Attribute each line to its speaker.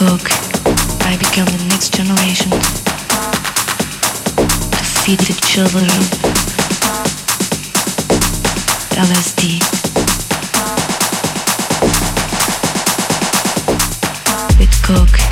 Speaker 1: cook, I become the next generation to feed the children. LSD. With coke.